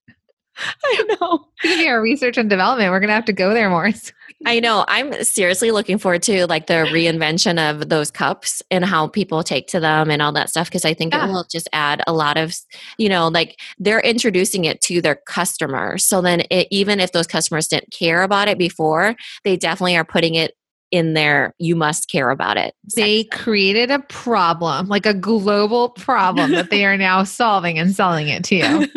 I know. It's going to be our research and development. We're going to have to go there more. I know. I'm seriously looking forward to like the reinvention of those cups and how people take to them and all that stuff because I think yeah. it will just add a lot of, you know, like they're introducing it to their customers. So then it, even if those customers didn't care about it before, they definitely are putting it in there you must care about it. They created a problem like a global problem that they are now solving and selling it to you.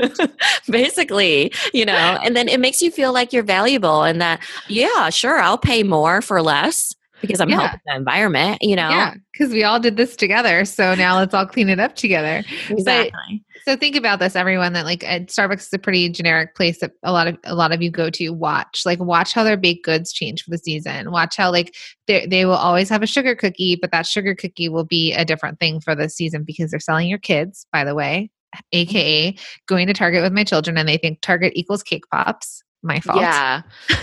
Basically you know and then it makes you feel like you're valuable and that yeah sure i'll pay more for less because i'm yeah. helping the environment you know? Yeah because we all did this together so now let's all clean it up together. Exactly. but, so think about this, everyone. That like uh, Starbucks is a pretty generic place that a lot of a lot of you go to. Watch, like, watch how their baked goods change for the season. Watch how like they they will always have a sugar cookie, but that sugar cookie will be a different thing for the season because they're selling your kids. By the way, mm-hmm. aka going to Target with my children, and they think Target equals cake pops. My fault. Yeah.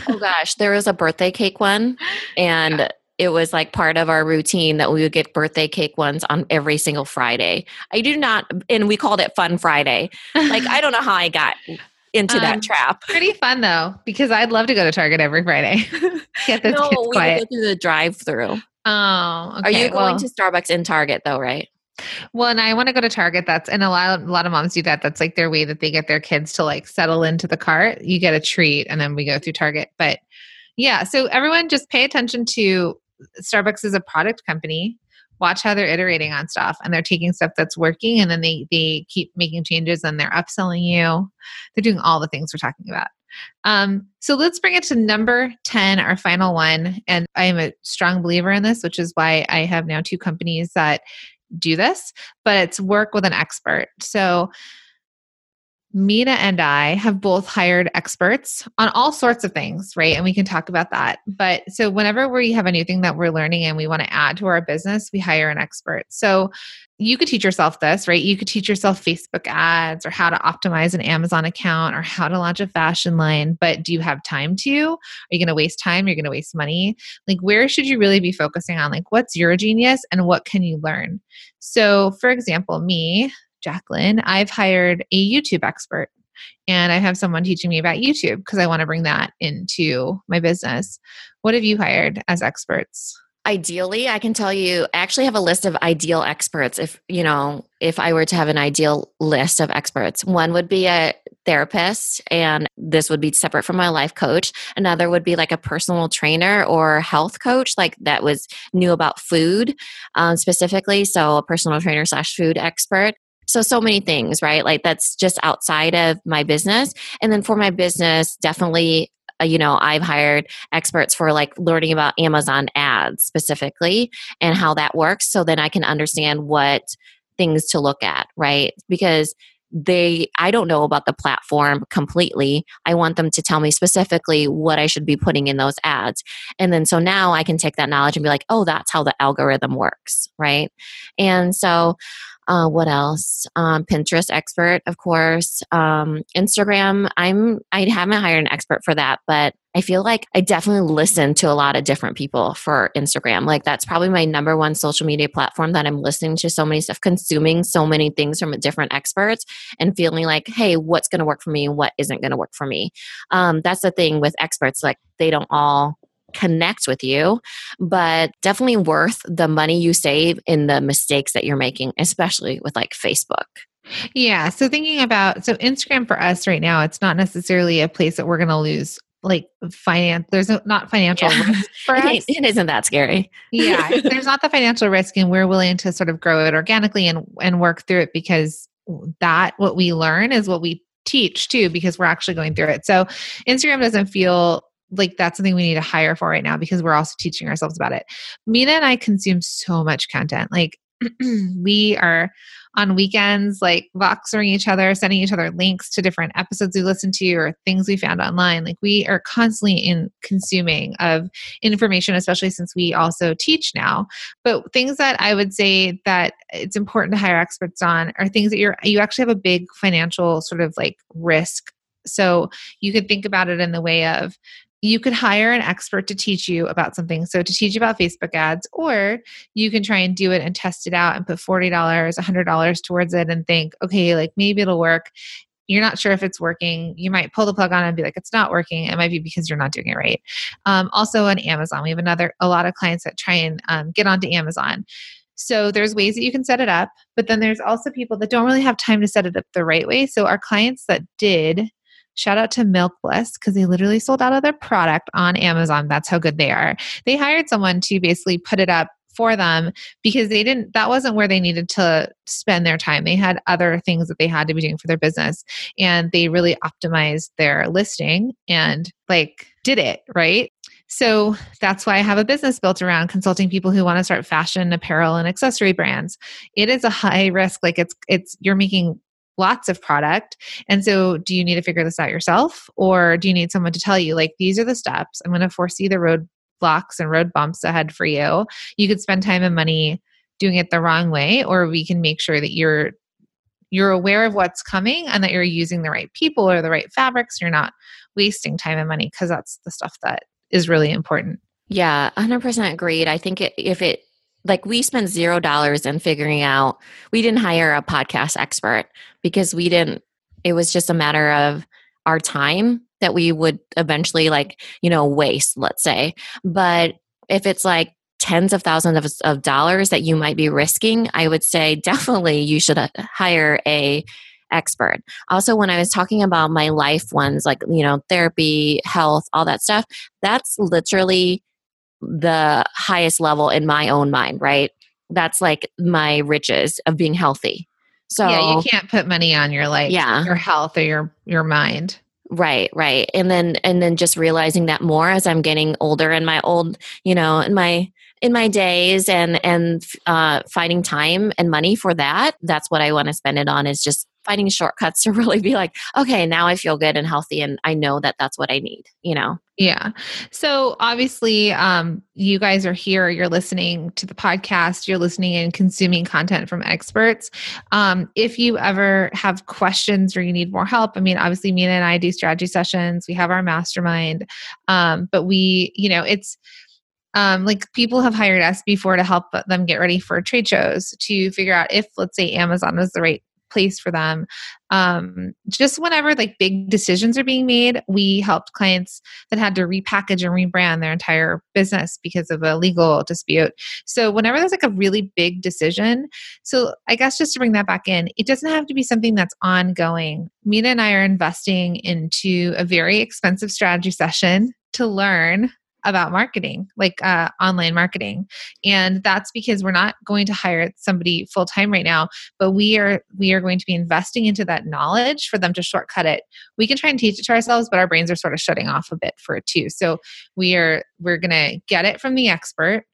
Oh gosh, there was a birthday cake one, and. Yeah it was like part of our routine that we would get birthday cake ones on every single Friday. I do not, and we called it Fun Friday. Like, I don't know how I got into um, that trap. Pretty fun though, because I'd love to go to Target every Friday. Get this no, kids we quiet. go through the drive-through. Oh, okay. Are you going well, to Starbucks in Target though? Right. Well, and I want to go to Target. That's and a lot a lot of moms do that. That's like their way that they get their kids to like settle into the cart. You get a treat, and then we go through Target. But yeah, so everyone just pay attention to Starbucks is a product company. Watch how they're iterating on stuff and they're taking stuff that's working and then they they keep making changes and they're upselling you. They're doing all the things we're talking about. Um, so let's bring it to number 10, our final one. And I am a strong believer in this, which is why I have now two companies that do this, but it's work with an expert. So Minna and I have both hired experts on all sorts of things, right? And we can talk about that. But so whenever we have a new thing that we're learning and we want to add to our business, we hire an expert. So you could teach yourself this, right? You could teach yourself Facebook ads or how to optimize an Amazon account or how to launch a fashion line. But do you have time to? Are you going to waste time? You're going to waste money? Like, where should you really be focusing on? Like, what's your genius and what can you learn? So, for example, me, Jacqueline, I've hired a YouTube expert and I have someone teaching me about YouTube because I want to bring that into my business. What have you hired as experts? Ideally, I can tell you I actually have a list of ideal experts if, you know, if I were to have an ideal list of experts. One would be a therapist and this would be separate from my life coach. Another would be like a personal trainer or health coach like that was knew about food um, specifically, so a personal trainer slash food expert. So, so many things, right? Like that's just outside of my business. And then for my business, definitely uh, you know i've hired experts for like learning about amazon ads specifically and how that works so then i can understand what things to look at right because they i don't know about the platform completely i want them to tell me specifically what i should be putting in those ads and then so now i can take that knowledge and be like oh that's how the algorithm works right and so uh, what else? Um, Pinterest expert, of course. Um, Instagram. I'm. I haven't hired an expert for that, but I feel like I definitely listen to a lot of different people for Instagram. Like that's probably my number one social media platform that I'm listening to so many stuff, consuming so many things from different experts, and feeling like, hey, what's going to work for me and what isn't going to work for me. Um, that's the thing with experts; like they don't all connect with you, but definitely worth the money you save in the mistakes that you're making, especially with like Facebook. Yeah. So thinking about so Instagram for us right now, it's not necessarily a place that we're going to lose like finance there's not financial yeah. risk for us. it isn't that scary yeah there's not the financial risk and we're willing to sort of grow it organically and and work through it because that what we learn is what we teach too because we're actually going through it so instagram doesn't feel like that's something we need to hire for right now because we're also teaching ourselves about it. Minna and I consume so much content. Like we are on weekends, like voxering each other, sending each other links to different episodes we listen to or things we found online. Like we are constantly in consuming of information, especially since we also teach now. But things that I would say that it's important to hire experts on are things that you're you actually have a big financial sort of like risk so you could think about it in the way of you could hire an expert to teach you about something. So, to teach you about Facebook ads, or you can try and do it and test it out and put $40, $100 towards it and think, okay, like maybe it'll work. you're not sure if it's working, you might pull the plug on and be like, it's not working. It might be because you're not doing it right. Um, also on Amazon, we have another, a lot of clients that try and um, get onto Amazon. So there's ways that you can set it up, but then there's also people that don't really have time to set it up the right way. So our clients that did, shout out to Milk Bliss because they literally sold out of their product on Amazon. That's how good they are. They hired someone to basically put it up for them because they didn't that wasn't where they needed to spend their time they had other things that they had to be doing for their business and they really optimized their listing and like did it right so that's why I have a business built around consulting people who want to start fashion, apparel, and accessory brands. It is a high risk, like it's it's you're making lots of product. And so do you need to figure this out yourself or do you need someone to tell you like these are the steps? I'm going to foresee the roadblocks and road bumps ahead for you. You could spend time and money doing it the wrong way, or we can make sure that you're you're aware of what's coming and that you're using the right people or the right fabrics. You're not wasting time and money because that's the stuff that is really important. Yeah, 100% agreed. I think it, if it, like we spent zero dollars in figuring out, we didn't hire a podcast expert because we didn't, it was just a matter of our time that we would eventually like you know waste let's say. But if it's like tens of thousands of, of dollars that you might be risking i would say definitely you should uh, hire a expert. Also when i was talking about my life ones like you know therapy health all that stuff that's literally the highest level in my own mind right that's like my riches of being healthy so yeah you can't put money on your like yeah. your health or your your mind Right, right. And then and then just realizing that more as I'm getting older and my old, you know, in my in my days and and uh finding time and money for that, that's what I want to spend it on is just finding shortcuts to really be like, okay, now I feel good and healthy and I know that that's what I need, you know? Yeah. So obviously, um, you guys are here, you're listening to the podcast, you're listening and consuming content from experts. Um, if you ever have questions or you need more help, I mean, obviously, Minna and I do strategy sessions, we have our mastermind, um, but we, you know, it's, um, like people have hired us before to help them get ready for trade shows to figure out if let's say amazon is the right place for them. Um, just whenever like big decisions are being made we helped clients that had to repackage and rebrand their entire business because of a legal dispute. So whenever there's like a really big decision so i guess just to bring that back in it doesn't have to be something that's ongoing. Minna and i are investing into a very expensive strategy session to learn about marketing, like uh, online marketing, and that's because we're not going to hire somebody full time right now, but we are we are going to be investing into that knowledge for them to shortcut it. We can try and teach it to ourselves, but our brains are sort of shutting off a bit for it too. So we are we're going to get it from the expert,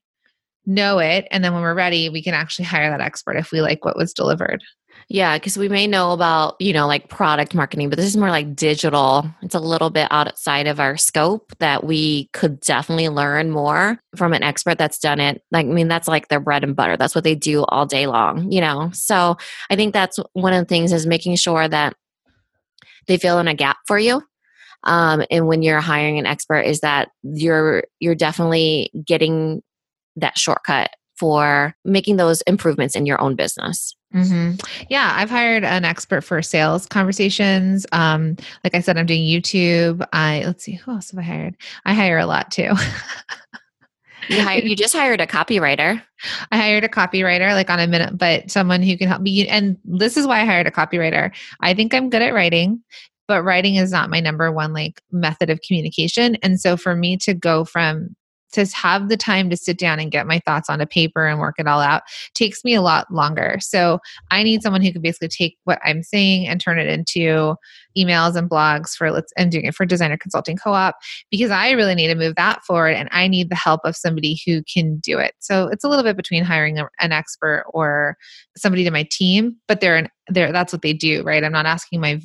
know it, and then when we're ready, we can actually hire that expert if we like what was delivered. Yeah, because we may know about, you know, like product marketing, but this is more like digital. It's a little bit outside of our scope that we could definitely learn more from an expert that's done it. Like, I mean, that's like their bread and butter. That's what they do all day long, you know? So I think that's one of the things is making sure that they fill in a gap for you. Um, and when you're hiring an expert is that you're you're definitely getting that shortcut for making those improvements in your own business. Mm-hmm. Yeah, I've hired an expert for sales conversations. Um, like I said, I'm doing YouTube. I let's see, who else have I hired? I hire a lot too. you, you just hired a copywriter. I hired a copywriter, like on a minute, but someone who can help me. And this is why I hired a copywriter. I think I'm good at writing, but writing is not my number one like method of communication. And so for me to go from to have the time to sit down and get my thoughts on a paper and work it all out takes me a lot longer. So I need someone who can basically take what I'm saying and turn it into emails and blogs for let's and doing it for designer consulting co-op because I really need to move that forward and I need the help of somebody who can do it. So it's a little bit between hiring a, an expert or somebody to my team, but they're an, they're that's what they do, right? I'm not asking my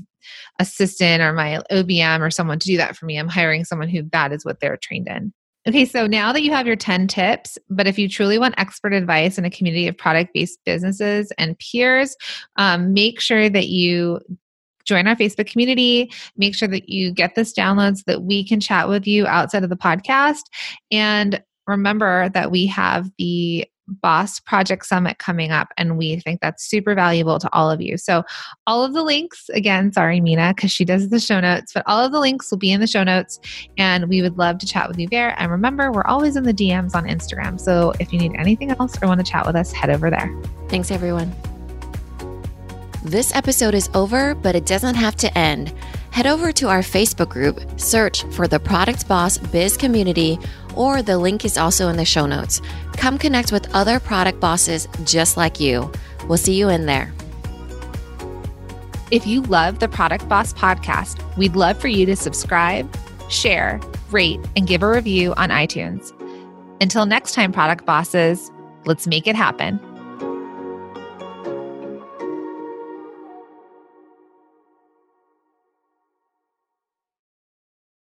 assistant or my OBM or someone to do that for me. I'm hiring someone who that is what they're trained in. Okay, so now that you have your 10 tips, but if you truly want expert advice in a community of product based businesses and peers, um, make sure that you join our Facebook community. Make sure that you get this download so that we can chat with you outside of the podcast. And remember that we have the Boss Project Summit coming up, and we think that's super valuable to all of you. So, all of the links, again, sorry, Minna, because she does the show notes, but all of the links will be in the show notes, and we would love to chat with you there. And remember, we're always in the DMs on Instagram. So, if you need anything else or want to chat with us, head over there. Thanks, everyone. This episode is over, but it doesn't have to end. Head over to our Facebook group, search for the Product Boss Biz Community, or the link is also in the show notes. Come connect with other product bosses just like you. We'll see you in there. If you love the Product Boss podcast, we'd love for you to subscribe, share, rate, and give a review on iTunes. Until next time, product bosses, let's make it happen.